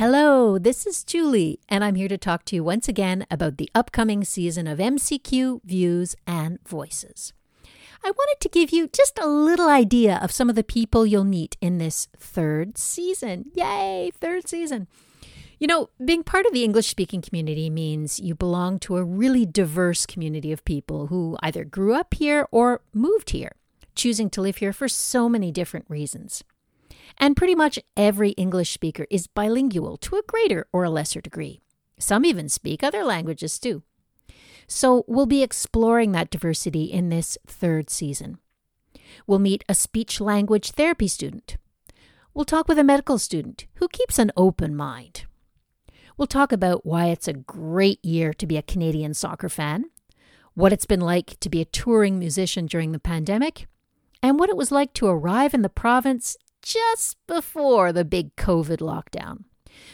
Hello, this is Julie, and I'm here to talk to you once again about the upcoming season of MCQ Views and Voices. I wanted to give you just a little idea of some of the people you'll meet in this third season. Yay, third season. You know, being part of the English speaking community means you belong to a really diverse community of people who either grew up here or moved here, choosing to live here for so many different reasons. And pretty much every English speaker is bilingual to a greater or a lesser degree. Some even speak other languages too. So we'll be exploring that diversity in this third season. We'll meet a speech language therapy student. We'll talk with a medical student who keeps an open mind. We'll talk about why it's a great year to be a Canadian soccer fan, what it's been like to be a touring musician during the pandemic, and what it was like to arrive in the province just before the big COVID lockdown.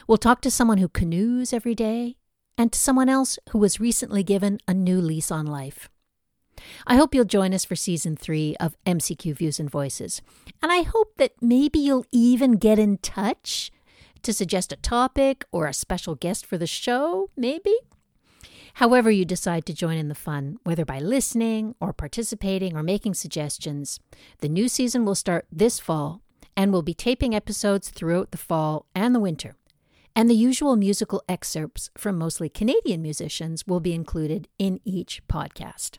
We'll talk to someone who canoes every day and to someone else who was recently given a new lease on life. I hope you'll join us for season three of MCQ Views and Voices. And I hope that maybe you'll even get in touch to suggest a topic or a special guest for the show, maybe. However, you decide to join in the fun, whether by listening or participating or making suggestions, the new season will start this fall and we'll be taping episodes throughout the fall and the winter. And the usual musical excerpts from mostly Canadian musicians will be included in each podcast.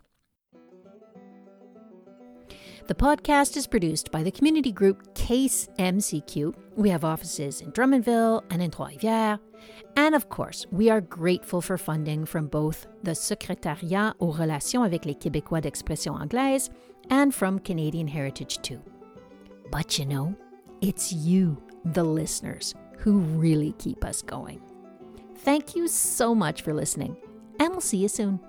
The podcast is produced by the community group Case MCQ. We have offices in Drummondville and in Trois-Rivières. And of course, we are grateful for funding from both the Secrétariat aux relations avec les Québécois d'expression anglaise and from Canadian Heritage too. But you know, it's you, the listeners, who really keep us going. Thank you so much for listening, and we'll see you soon.